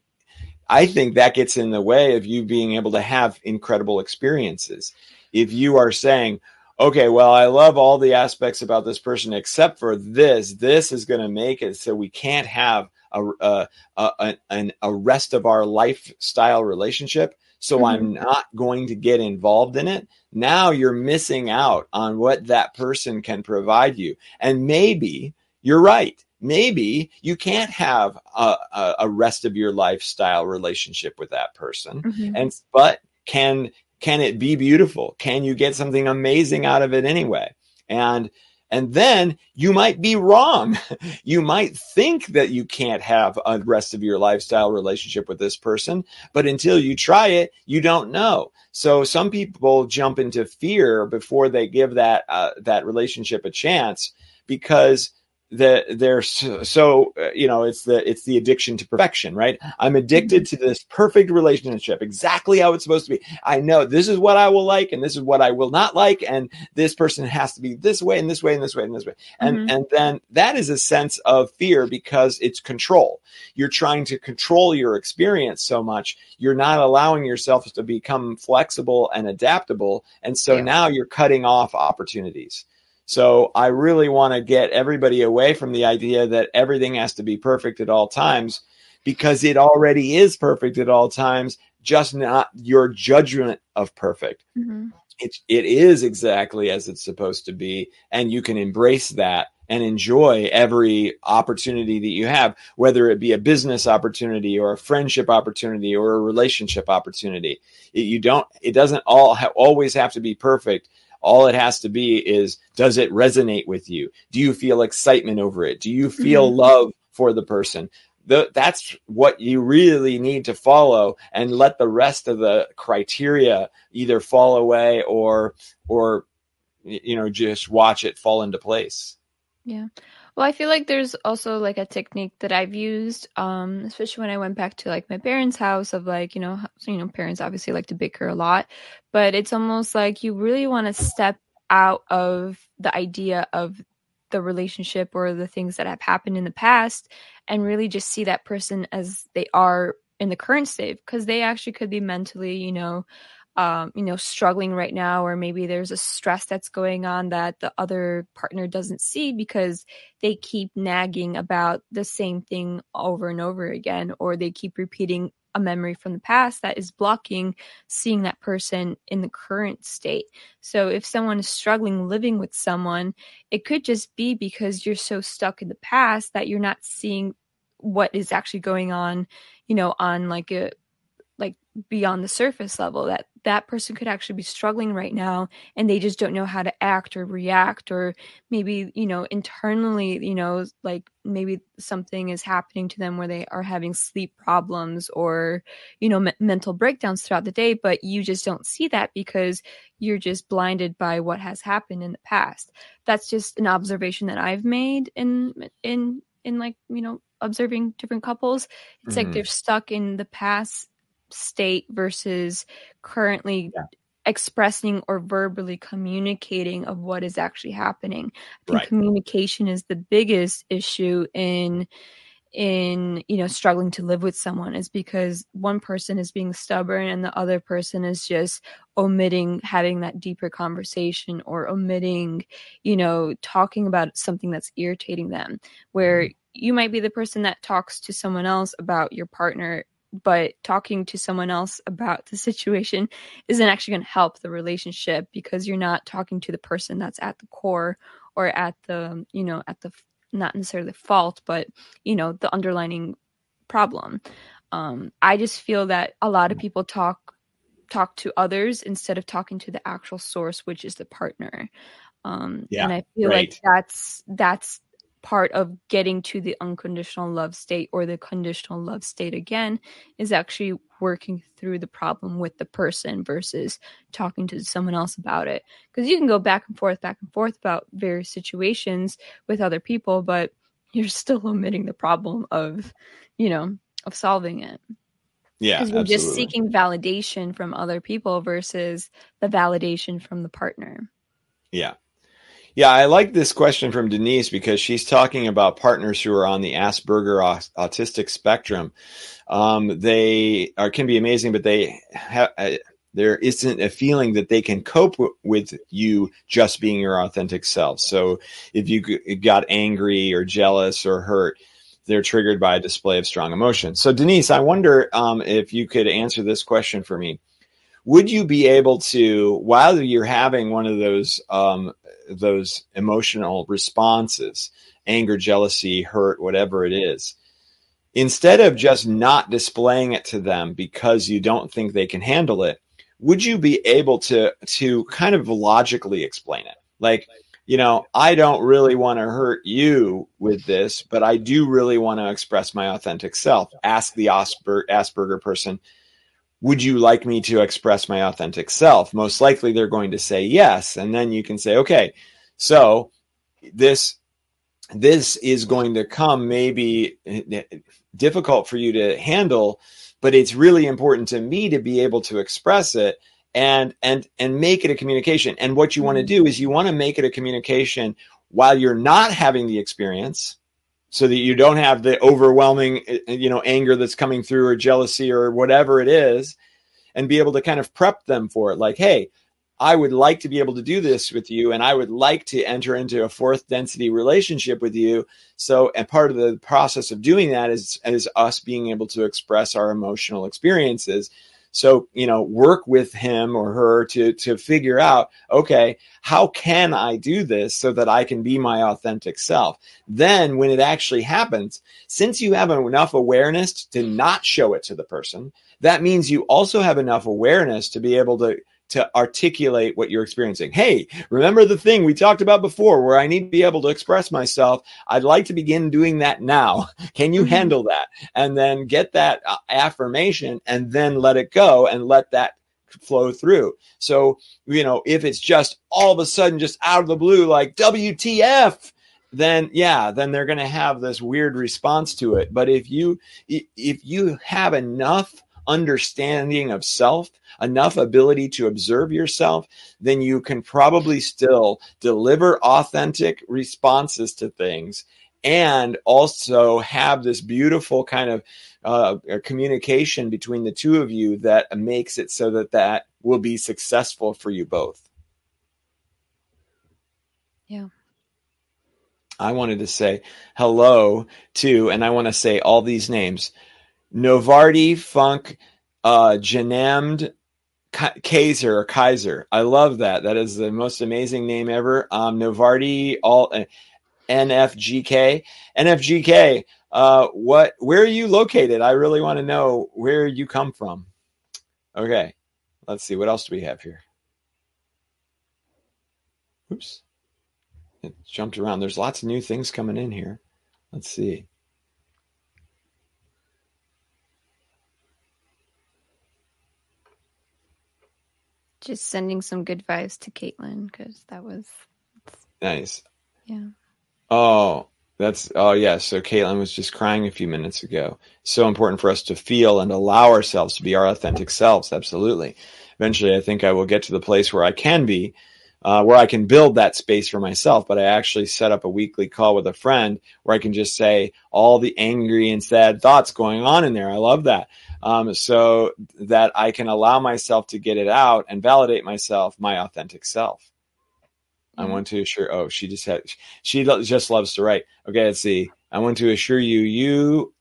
Speaker 1: i think that gets in the way of you being able to have incredible experiences if you are saying okay well i love all the aspects about this person except for this this is going to make it so we can't have a, a, a, a, a rest of our lifestyle relationship so mm-hmm. I'm not going to get involved in it. Now you're missing out on what that person can provide you. And maybe you're right. Maybe you can't have a, a, a rest of your lifestyle relationship with that person. Mm-hmm. And, but can, can it be beautiful? Can you get something amazing out of it anyway? And and then you might be wrong. You might think that you can't have a rest of your lifestyle relationship with this person, but until you try it, you don't know. So some people jump into fear before they give that uh, that relationship a chance because that they're so, so, uh, you know it's the it's the addiction to perfection right? I'm addicted to this perfect relationship exactly how it's supposed to be. I know this is what i will like and this is what i will not like and this person has to be this way and this way and this way and this way. And mm-hmm. and then that is a sense of fear because it's control. You're trying to control your experience so much you're not allowing yourself to become flexible and adaptable and so yeah. now you're cutting off opportunities so I really want to get everybody away from the idea that everything has to be perfect at all times because it already is perfect at all times, just not your judgment of perfect. Mm-hmm. It, it is exactly as it's supposed to be. And you can embrace that and enjoy every opportunity that you have, whether it be a business opportunity or a friendship opportunity or a relationship opportunity. It, you don't, it doesn't all ha- always have to be perfect, all it has to be is does it resonate with you? Do you feel excitement over it? Do you feel mm-hmm. love for the person? The, that's what you really need to follow and let the rest of the criteria either fall away or or you know just watch it fall into place
Speaker 2: yeah well, I feel like there's also like a technique that I've used, um, especially when I went back to like my parents' house of like, you know, you know, parents obviously like to bicker a lot, but it's almost like you really want to step out of the idea of the relationship or the things that have happened in the past and really just see that person as they are in the current state because they actually could be mentally, you know, um, you know, struggling right now, or maybe there's a stress that's going on that the other partner doesn't see because they keep nagging about the same thing over and over again, or they keep repeating a memory from the past that is blocking seeing that person in the current state. So if someone is struggling living with someone, it could just be because you're so stuck in the past that you're not seeing what is actually going on, you know, on like a beyond the surface level that that person could actually be struggling right now and they just don't know how to act or react or maybe you know internally you know like maybe something is happening to them where they are having sleep problems or you know m- mental breakdowns throughout the day but you just don't see that because you're just blinded by what has happened in the past that's just an observation that i've made in in in like you know observing different couples it's mm-hmm. like they're stuck in the past state versus currently yeah. expressing or verbally communicating of what is actually happening. I think right. communication is the biggest issue in in you know struggling to live with someone is because one person is being stubborn and the other person is just omitting having that deeper conversation or omitting you know talking about something that's irritating them where mm-hmm. you might be the person that talks to someone else about your partner but talking to someone else about the situation isn't actually going to help the relationship because you're not talking to the person that's at the core or at the you know at the not necessarily fault but you know the underlining problem um i just feel that a lot of people talk talk to others instead of talking to the actual source which is the partner um
Speaker 1: Yeah,
Speaker 2: and i feel
Speaker 1: right.
Speaker 2: like that's that's part of getting to the unconditional love state or the conditional love state again is actually working through the problem with the person versus talking to someone else about it. Because you can go back and forth back and forth about various situations with other people but you're still omitting the problem of you know of solving it.
Speaker 1: Yeah,
Speaker 2: because we're just seeking validation from other people versus the validation from the partner.
Speaker 1: Yeah. Yeah, I like this question from Denise because she's talking about partners who are on the Asperger autistic spectrum. Um, they are can be amazing, but they have uh, there isn't a feeling that they can cope w- with you just being your authentic self. So if you g- got angry or jealous or hurt, they're triggered by a display of strong emotion. So Denise, I wonder um, if you could answer this question for me. Would you be able to, while you're having one of those um, those emotional responses, anger, jealousy, hurt, whatever it is, instead of just not displaying it to them because you don't think they can handle it, would you be able to to kind of logically explain it? Like, you know, I don't really want to hurt you with this, but I do really want to express my authentic self. Ask the Asperger person, would you like me to express my authentic self? Most likely they're going to say yes. And then you can say, okay, so this this is going to come maybe eh, eh, difficult for you to handle but it's really important to me to be able to express it and and and make it a communication and what you want to mm. do is you want to make it a communication while you're not having the experience so that you don't have the overwhelming uh, you know anger that's coming through or jealousy or whatever it is and be able to kind of prep them for it like hey I would like to be able to do this with you, and I would like to enter into a fourth density relationship with you. So, and part of the process of doing that is, is us being able to express our emotional experiences. So, you know, work with him or her to to figure out, okay, how can I do this so that I can be my authentic self? Then, when it actually happens, since you have enough awareness to not show it to the person, that means you also have enough awareness to be able to to articulate what you're experiencing. Hey, remember the thing we talked about before where I need to be able to express myself? I'd like to begin doing that now. Can you
Speaker 2: Mhm.
Speaker 1: handle that? And then get that uh, affirmation and then let it go and let that flow through. So, you know, if it's just all of a sudden just out of the blue like WTF, then yeah, then they're going to have this weird response to it. But if you if you have enough understanding of self, enough ability to observe yourself, then you can probably still deliver authentic responses to things and also have this beautiful kind of uh, communication between the two of you that makes it so that that will be successful for you both.
Speaker 2: Yeah.
Speaker 1: I wanted to say hello to, and I want to say all these names Novardi, Funk, uh, Janamd, Kaiser, or Kaiser. I love that. That is the most amazing name ever. Um, Novardi, all uh, NFGK, NFGK. Uh, what? Where are you located? I really want to know where you come from. Okay, let's see. What else do we have here? Oops, it jumped around. There's lots of new things coming in here. Let's see.
Speaker 2: Just sending some good vibes to Caitlin because that was
Speaker 1: Nice.
Speaker 2: yeah.
Speaker 1: Oh, that's oh yeah. So Caitlin was just crying a few minutes ago. So important for us to feel and allow ourselves to be our authentic selves. Absolutely. Eventually, I think I will get to the place where I can be, uh, where I can build that space for myself. But I actually set up a weekly call with a friend where I can just say all the angry and sad thoughts going on in there. I love that. Um, so that I can allow myself to get it out and validate myself, my authentic self. I want to assure. Oh, she just had. She just loves to write. Okay, let's see. I want to assure you, you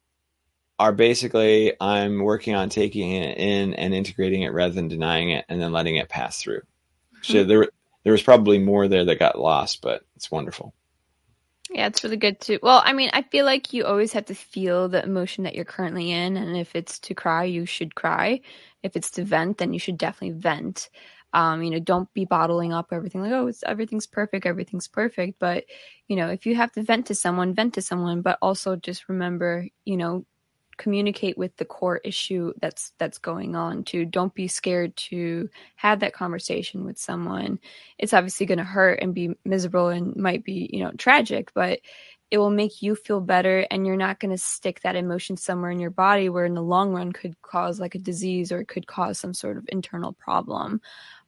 Speaker 1: are basically I'm working on taking it in and integrating it rather than denying it and then letting it pass through. So
Speaker 2: Mm-hmm.
Speaker 1: there there was probably more there that got lost, but it's wonderful.
Speaker 2: Yeah, it's really good too. Well, I mean, I feel like you always have to feel the emotion that you're currently in, and if it's to cry, you should cry. If it's to vent, then you should definitely vent. Um, you know, don't be bottling up everything like, oh, it's everything's perfect, everything's perfect. But you know, if you have to vent to someone, vent to someone. But also just remember, you know, communicate with the core issue that's that's going on to don't be scared to have that conversation with someone. It's obviously going to hurt and be miserable and might be you know tragic but it will make you feel better and you're not going to stick that emotion somewhere in your body where in the long run could cause like a disease or it could cause some sort of internal problem.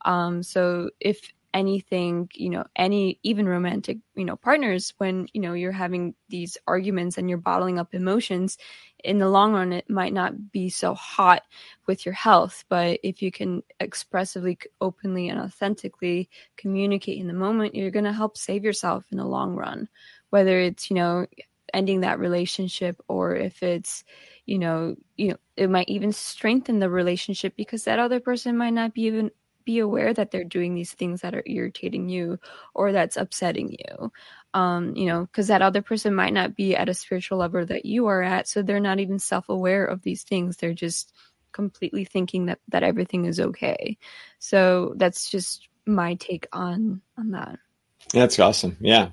Speaker 2: Um, so if anything you know any even romantic you know partners when you know you're having these arguments and you're bottling up emotions in the long run it might not be so hot with your health. But if you can expressively openly and authentically communicate in the moment you're going to help save yourself in the long run. Whether it's you know ending that relationship or if it's you know you know it might even strengthen the relationship because that other person might not be even be aware that they're doing these things that are irritating you or that's upsetting you um you know because that other person might not be at a spiritual level that you are at so they're not even self-aware of these things they're just completely thinking that that everything is okay so that's just my take on on that
Speaker 1: That's awesome. Yeah.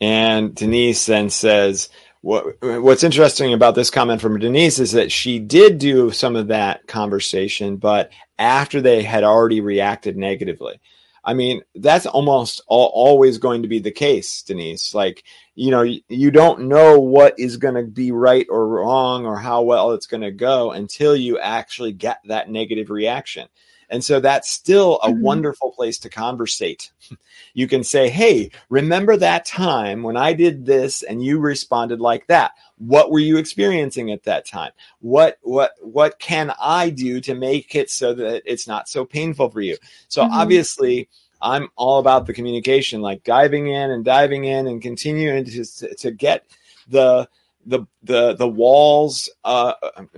Speaker 1: And Denise then says, what, what's interesting about this comment from Denise is that she did do some of that conversation, but after they had already reacted negatively. I mean, that's almost all, always going to be the case, Denise. Like, you know, you, you don't know what is going to be right or wrong or how well it's going to go until you actually get that negative reaction. And so that's still a
Speaker 2: Mhm.
Speaker 1: wonderful place to conversate. you can say, Hey, remember that time when I did this and you responded like that? What were you experiencing at that time? What, what, what can I do to make it so that it's not so painful for you? So
Speaker 2: Mhm.
Speaker 1: obviously I'm all about the communication, like diving in and diving in and continuing to, to get the, the the the walls uh,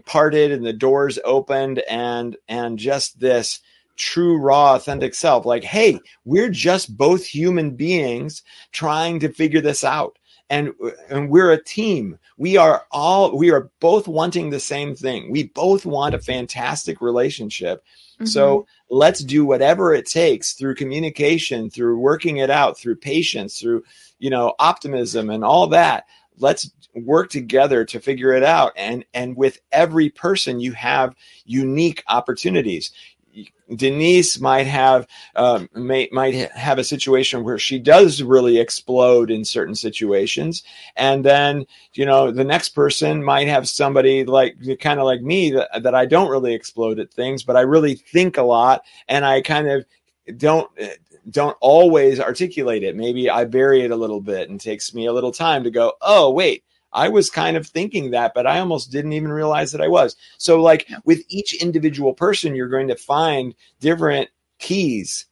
Speaker 1: parted and the doors opened and and just this true raw authentic self. Like hey we're just both human beings trying to figure this out. And and we're a team. We are all we are both wanting the same thing. We both want a fantastic relationship.
Speaker 2: Mm-hmm.
Speaker 1: so let's do whatever it takes through communication through working it out through patience through you know optimism and all that. Let's work together to figure it out. And and with every person you have unique opportunities Denise might have um, may, might have a situation where she does really explode in certain situations, and then you know the next person might have somebody like kind of like me that, that I don't really explode at things, but I really think a lot, and I kind of don't don't always articulate it. Maybe I bury it a little bit and takes me a little time to go, oh wait, I was kind of thinking that, but I almost didn't even realize that I was. So, like with each individual person, you're going to find different keys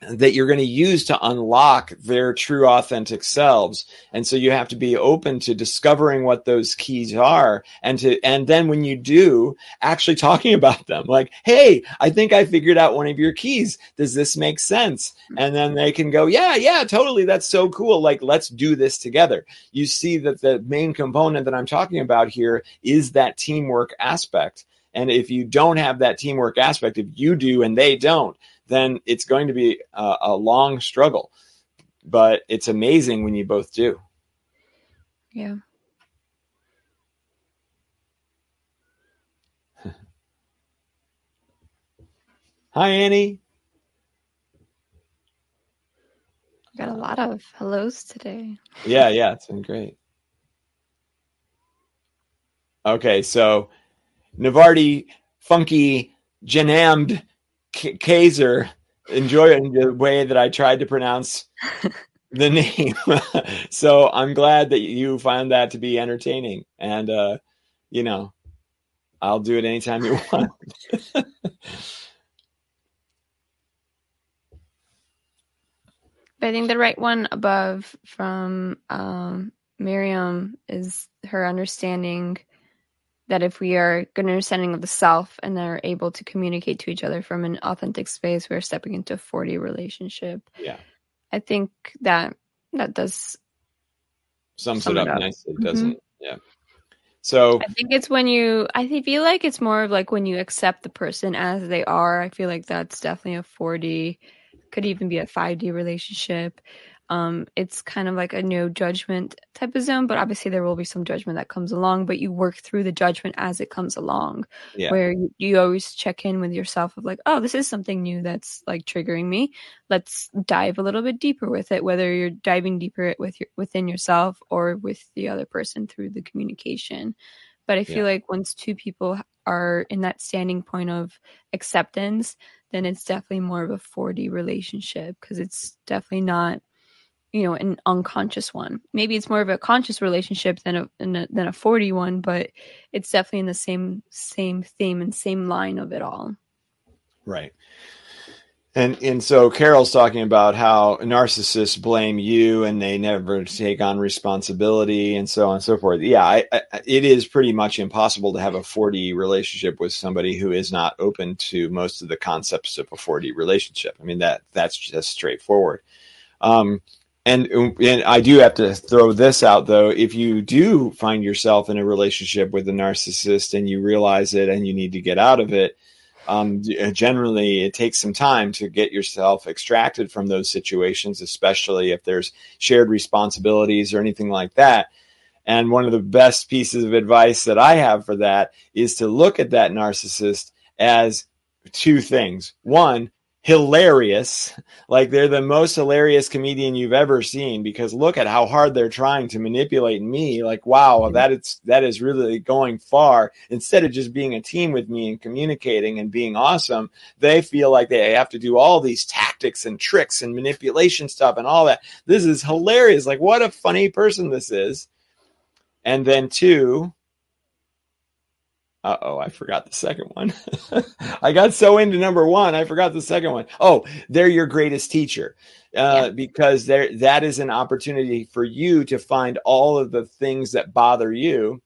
Speaker 1: that you're going to use to unlock their true authentic selves. And so you have to be open to discovering what those keys are and to and then when you do actually talking about them. Like hey i think i figured out one of your keys. Does this make sense? And then they can go yeah yeah totally. That's so cool. Like let's do this together. You see that the main component that i'm talking about here is that teamwork aspect. And if you don't have that teamwork aspect if you do and they don't then it's going to be a, a long struggle. But it's amazing when you both do.
Speaker 2: yeah
Speaker 1: Hi, Annie.
Speaker 2: got a lot of hellos today
Speaker 1: Yeah, yeah, it's been great. Okay, so Navardi, funky, janammed K- Kaiser, enjoying the way that I tried to pronounce the name. so I'm glad that you found that to be entertaining. And, uh, you know, I'll do it anytime you want.
Speaker 2: But I think the right one above from um, Miriam is her understanding that if we are good understanding of the self and are able to communicate to each other from an authentic space, we're stepping into a 4D relationship.
Speaker 1: Yeah.
Speaker 2: I think that that does
Speaker 1: Sums
Speaker 2: Sum
Speaker 1: it
Speaker 2: it
Speaker 1: up
Speaker 2: up.
Speaker 1: nicely,
Speaker 2: Mhm.
Speaker 1: doesn't it? Yeah. So
Speaker 2: I think it's when you I feel like it's more of like when you accept the person as they are. I feel like that's definitely a 4D, could even be a 5D relationship. Um, it's kind of like a no judgment type of zone, but obviously there will be some judgment that comes along, but you work through the judgment as it comes along.
Speaker 1: yeah.
Speaker 2: Where you, you always check in with yourself of like, oh, this is something new that's like triggering me. Let's dive a little bit deeper with it, whether you're diving deeper with your within yourself or with the other person through the communication. But I feel like once two people are in that standing point of acceptance, then it's definitely more of a 4D relationship because it's definitely not, you know, an unconscious one. Maybe it's more of a conscious relationship than a, than a than a 4D one, but it's definitely in the same same theme and same line of it all.
Speaker 1: Right. And and so Carol's talking about how narcissists blame you and they never take on responsibility and so on and so forth. Yeah, I, I, it is pretty much impossible to have a 4D relationship with somebody who is not open to most of the concepts of a 4D relationship. I mean that that's just straightforward. Um, and and I do have to throw this out though. If you do find yourself in a relationship with a narcissist and you realize it and you need to get out of it, um, generally it takes some time to get yourself extracted from those situations, especially if there's shared responsibilities or anything like that. And one of the best pieces of advice that I have for that is to look at that narcissist as two things. One, hilarious. Like they're the most hilarious comedian you've ever seen because look at how hard they're trying to manipulate me. Like, wow, that is that is really going far. Instead of just being a team with me and communicating and being awesome, they feel like they have to do all these tactics and tricks and manipulation stuff and all that. This is hilarious. Like, what a funny person this is. And then two, uh oh, I forgot the second one. I got so into number one, I forgot the second one. Oh, they're your greatest teacher. Uh,
Speaker 2: Yeah.
Speaker 1: because there that is an opportunity for you to find all of the things that bother you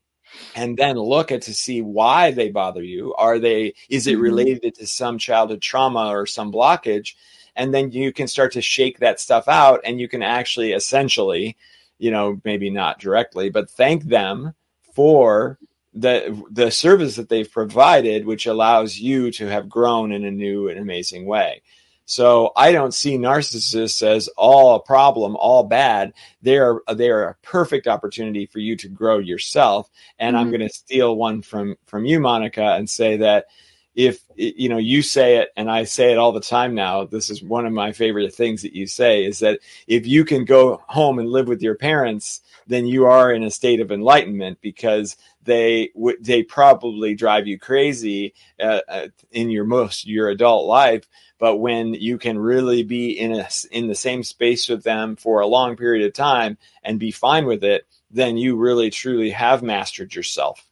Speaker 1: and then look at to see why they bother you. Are they is it
Speaker 2: Mhm.
Speaker 1: related to some childhood trauma or some blockage? And then you can start to shake that stuff out and you can actually essentially, you know, maybe not directly, but thank them for the the service that they've provided, which allows you to have grown in a new and amazing way. So I don't see narcissists as all a problem, all bad. They are they are a perfect opportunity for you to grow yourself. And I'm
Speaker 2: Mhm.
Speaker 1: going to steal one from from you, Monica, and say that if you know you say it and I say it all the time now. This is one of my favorite things that you say is that if you can go home and live with your parents, then you are in a state of enlightenment because they they probably drive you crazy uh, uh, in your most your adult life but when you can really be in a in the same space with them for a long period of time and be fine with it then you really truly have mastered yourself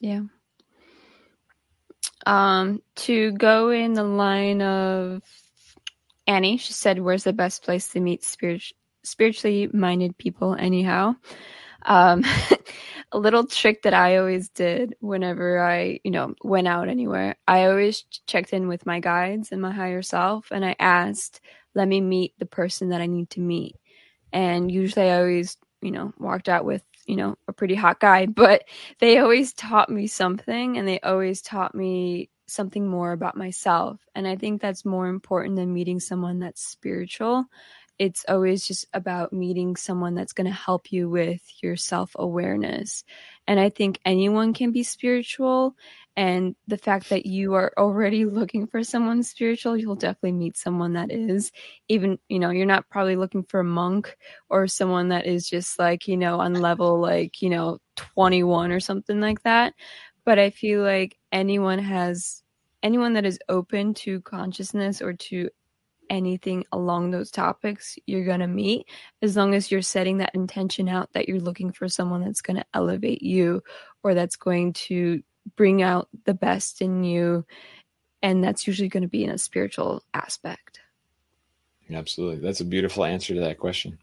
Speaker 2: Yeah. Um, to go in the line of Annie, she said, "Where's the best place to meet spirit- spiritually minded people?" Anyhow, um, a little trick that I always did whenever I, you know, went out anywhere. I always checked in with my guides and my higher self, and I asked, "Let me meet the person that I need to meet." And usually, I always, you know, walked out with, you know, a pretty hot guy, but they always taught me something and they always taught me something more about myself. And I think that's more important than meeting someone that's spiritual. It's always just about meeting someone that's going to help you with your self awareness. And I think anyone can be spiritual. And the fact that you are already looking for someone spiritual, you'll definitely meet someone that is. Even, you know, you're not probably looking for a monk or someone that is just like, you know, on level like, you know, 21 or something like that. But I feel like anyone has anyone that is open to consciousness or to anything along those topics you're going to meet as long as you're setting that intention out that you're looking for someone that's going to elevate you or that's going to bring out the best in you and that's usually going to be in a spiritual aspect.
Speaker 1: Absolutely. That's a beautiful answer to that question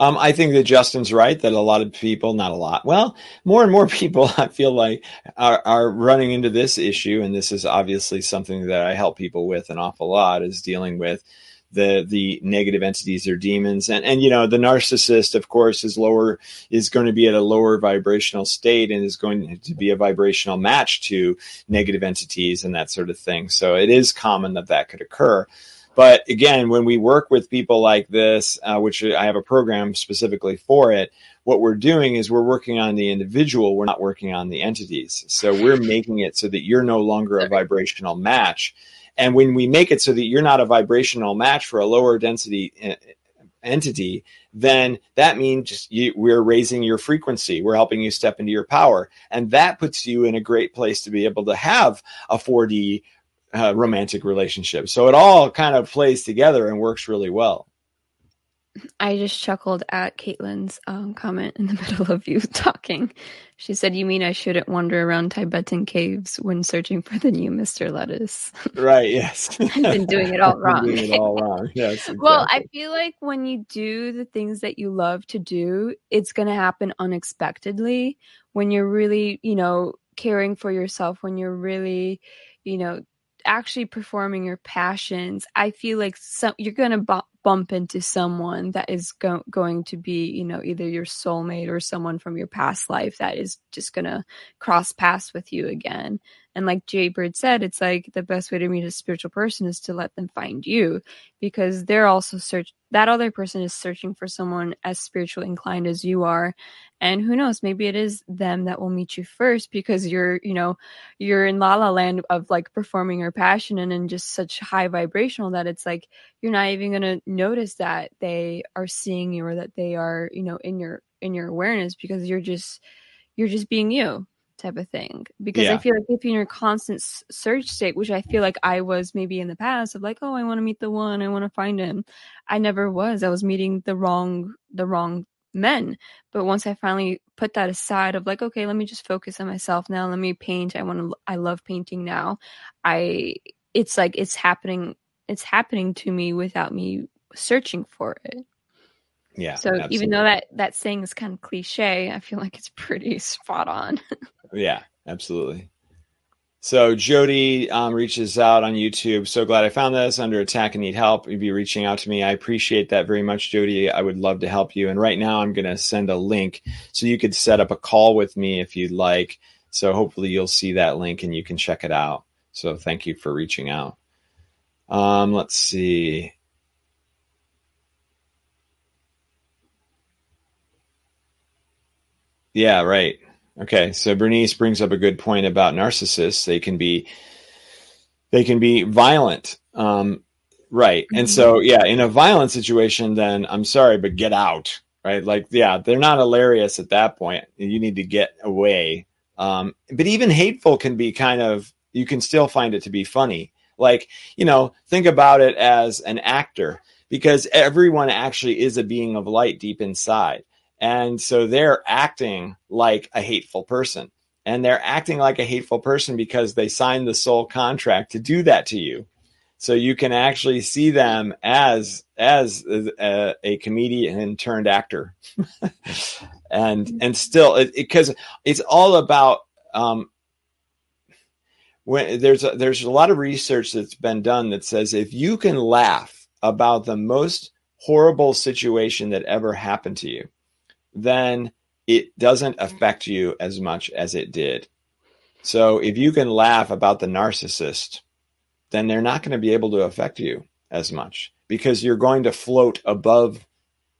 Speaker 1: Um, I think that Justin's right that a lot of people, not a lot, well, more and more people, I feel like, are, are running into this issue. And this is obviously something that I help people with an awful lot is dealing with the the negative entities or demons and and you know the narcissist of course is lower is going to be at a lower vibrational state and is going to be a vibrational match to negative entities and that sort of thing so it is common that that could occur but again when we work with people like this uh, which i have a program specifically for it what we're doing is we're working on the individual we're not working on the entities so we're making it so that you're no longer a vibrational match and when we make it so that you're not a vibrational match for a lower density uh, entity, then that means you, we're raising your frequency. We're helping you step into your power. And that puts you in a great place to be able to have a 4D uh, romantic relationship. So it all kind of plays together and works really well.
Speaker 2: I just chuckled at Caitlin's um, comment in the middle of you talking. She said, "You mean I shouldn't wander around Tibetan caves when searching for the new Mister Lettuce?"
Speaker 1: Right. Yes.
Speaker 2: I've been doing it all wrong.
Speaker 1: doing it all wrong. Yes. Exactly.
Speaker 2: Well, I feel like when you do the things that you love to do, it's going to happen unexpectedly. When you're really, you know, caring for yourself, when you're really, you know, actually performing your passions, I feel like some, you're going to bu- bump into someone that is go- going to be, you know, either your soulmate or someone from your past life that is just going to cross paths with you again. And like Jay Bird said, it's like the best way to meet a spiritual person is to let them find you because they're also search that other person is searching for someone as spiritual inclined as you are. And who knows, maybe it is them that will meet you first because you're, you know, you're in la la land of like performing your passion and in just such high vibrational that it's like you're not even to notice that they are seeing you or that they are, you know, in your in your awareness because you're just you're just being you type of thing. Because yeah. i feel like if you're in a constant search state which i feel like i was maybe in the past of like oh i want to meet the one i want to find him. I never was. I was meeting the wrong the wrong men. But once i finally put that aside of like okay let me just focus on myself now. Let me paint. I want to i love painting now. I it's like it's happening it's happening to me without me searching for it
Speaker 1: yeah.
Speaker 2: So absolutely. even though that that saying is kind of cliche, I feel like it's pretty spot on.
Speaker 1: yeah, absolutely. So Jody um, reaches out on YouTube. So glad I found this under attack and need help. You'd be reaching out to me. I appreciate that very much, Jody. I would love to help you. And right now, I'm going to send a link so you could set up a call with me if you'd like. So hopefully, you'll see that link and you can check it out. So thank you for reaching out. Um, let's see. Yeah, right. Okay, so Bernice brings up a good point about narcissists. They can be they can be violent. Um, right. Mm-hmm. And so yeah, in a violent situation then I'm sorry but get out. Right? Like yeah, they're not hilarious at that point. You need to get away. Um, but even hateful can be kind of you can still find it to be funny. Like, you know, think about it as an actor because everyone actually is a being of light deep inside. And so they're acting like a hateful person. And they're acting like a hateful person because they signed the soul contract to do that to you. So you can actually see them as as a, a comedian turned actor, and and still because it, it's all about um, when there's a, there's a lot of research that's been done that says if you can laugh about the most horrible situation that ever happened to you, then it doesn't affect you as much as it did. So if you can laugh about the narcissist, then they're not going to be able to affect you as much because you're going to float above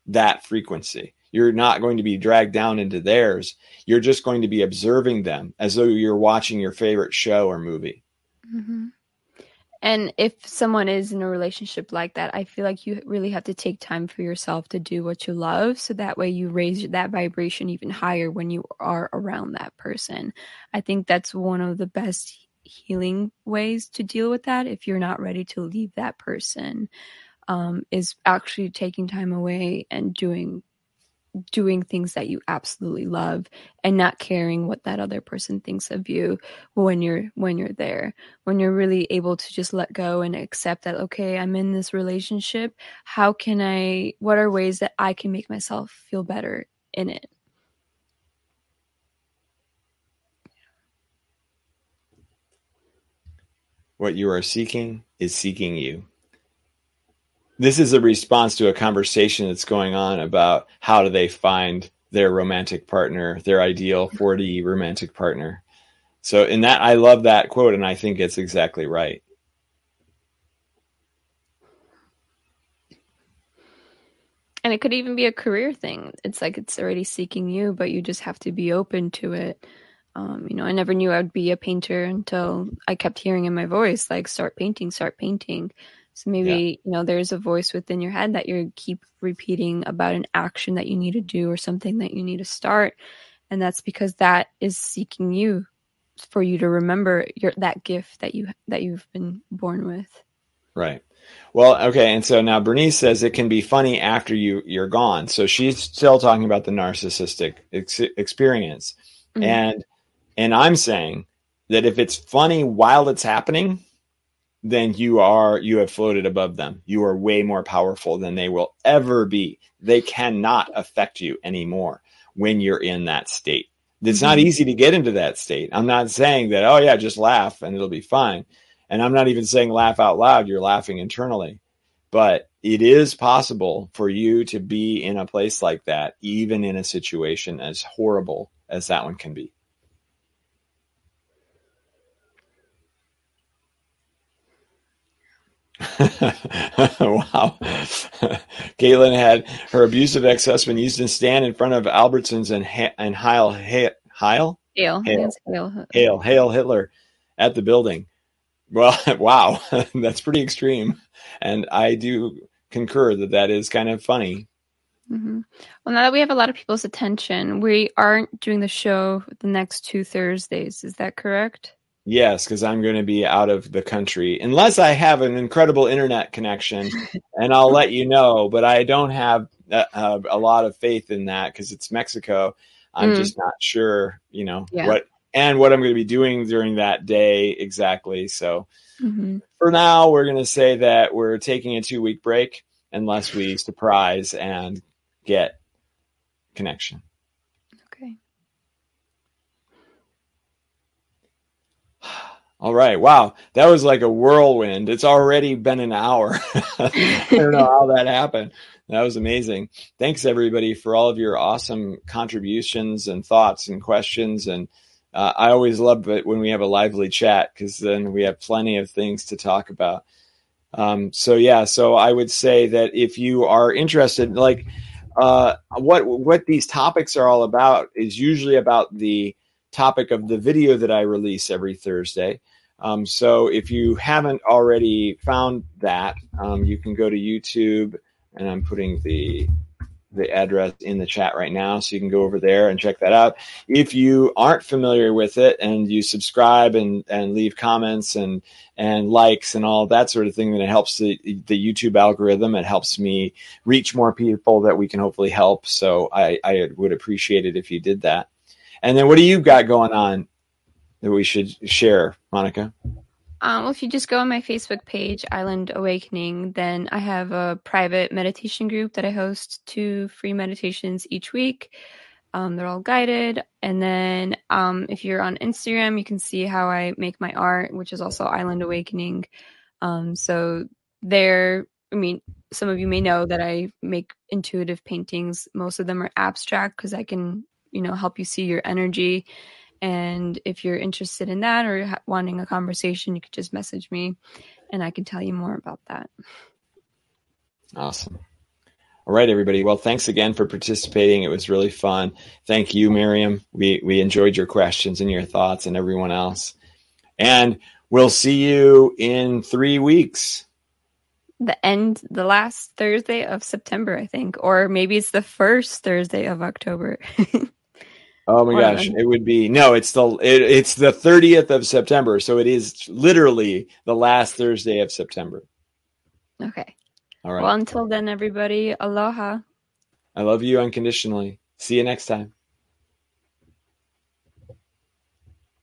Speaker 1: that frequency. You're not going to be dragged down into theirs. You're just going to be observing them as though you're watching your favorite show or movie.
Speaker 2: Mm-hmm. And if someone is in a relationship like that, I feel like you really have to take time for yourself to do what you love. So that way you raise that vibration even higher when you are around that person. I think that's one of the best healing ways to deal with that if you're not ready to leave that person um, is actually taking time away and doing doing things that you absolutely love and not caring what that other person thinks of you when you're when you're there. When you're really able to just let go and accept that okay i'm in this relationship. How can i what are ways that i can make myself feel better in it?
Speaker 1: What you are seeking is seeking you this is a response to a conversation that's going on about how do they find their romantic partner, their ideal 4D romantic partner. So in that I love that quote and I think it's exactly right.
Speaker 2: And it could even be a career thing. It's like it's already seeking you, but you just have to be open to it. Um, you know, I never knew I would be a painter until I kept hearing in my voice, like, start painting, start painting. So maybe, yeah. you know, there's a voice within your head that you keep repeating about an action that you need to do or something that you need to start. And that's because that is seeking you for you to remember your that gift that you that you've been born with.
Speaker 1: Right. Well, okay, and so now Bernice says it can be funny after you you're gone. So she's still talking about the narcissistic ex- experience, mm-hmm. and and I'm saying that if it's funny while it's happening, then you are you have floated above them. You are way more powerful than they will ever be. They cannot affect you anymore when you're in that state. It's mm-hmm. not easy to get into that state. I'm not saying that, oh yeah, just laugh and it'll be fine. And I'm not even saying laugh out loud, you're laughing internally. But it is possible for you to be in a place like that, even in a situation as horrible as that one can be. wow. Caitlin had her abusive ex husband Houston stand in front of Albertsons and, ha- and Heil, Heil, Heil?
Speaker 2: Hale,
Speaker 1: Hale, Hale, Hale Hitler at the building. Well, wow, that's pretty extreme. And I do concur that that is kind of funny.
Speaker 2: Mm-hmm. Well, now that we have a lot of people's attention, we aren't doing the show the next two Thursdays. Is that correct?
Speaker 1: Yes, because I'm going to be out of the country unless I have an incredible internet connection, and I'll let you know. But I don't have a, a, a lot of faith in that because it's Mexico. I'm mm. just not sure, you know, yeah. what and what I'm going to be doing during that day exactly. So mm-hmm. for now, we're going to say that we're taking a two week break unless we surprise and get connection. All right. Wow. That was like a whirlwind. It's already been an hour. I don't know how that happened. That was amazing. Thanks everybody for all of your awesome contributions and thoughts and questions. And uh, I always love it when we have a lively chat because then we have plenty of things to talk about. Um, so yeah, so I would say that if you are interested, like uh, what what these topics are all about is usually about the topic of the video that I release every Thursday. Um, so if you haven't already found that, um, you can go to YouTube, and I'm putting the the address in the chat right now, so you can go over there and check that out. If you aren't familiar with it and you subscribe and and leave comments and and likes and all that sort of thing, then it helps the the YouTube algorithm. It helps me reach more people that we can hopefully help. So I I would appreciate it if you did that. And then what do you got going on that we should share, Monica?
Speaker 2: Um, well, if you just go on my Facebook page, Island Awakening, then I have a private meditation group that I host two free meditations each week. Um, they're all guided. And then um, if you're on Instagram, you can see how I make my art, which is also Island Awakening. Um, so there, I mean, some of you may know that I make intuitive paintings. Most of them are abstract because I can, you know, help you see your energy and if you're interested in that or ha- wanting a conversation, you could just message me and I can tell you more about that.
Speaker 1: Awesome. All right, everybody. Well, thanks again for participating. It was really fun. Thank you, Miriam. We we enjoyed your questions and your thoughts, and everyone else. And we'll see you in three weeks.
Speaker 2: The end, the last Thursday of September, I think, or maybe it's the first Thursday of October.
Speaker 1: Oh my gosh, it would be no. It's the it, it's the thirtieth of September, so it is literally the last Thursday of September.
Speaker 2: Okay. All right. Well, until then, everybody, aloha.
Speaker 1: I love you unconditionally. See you next time.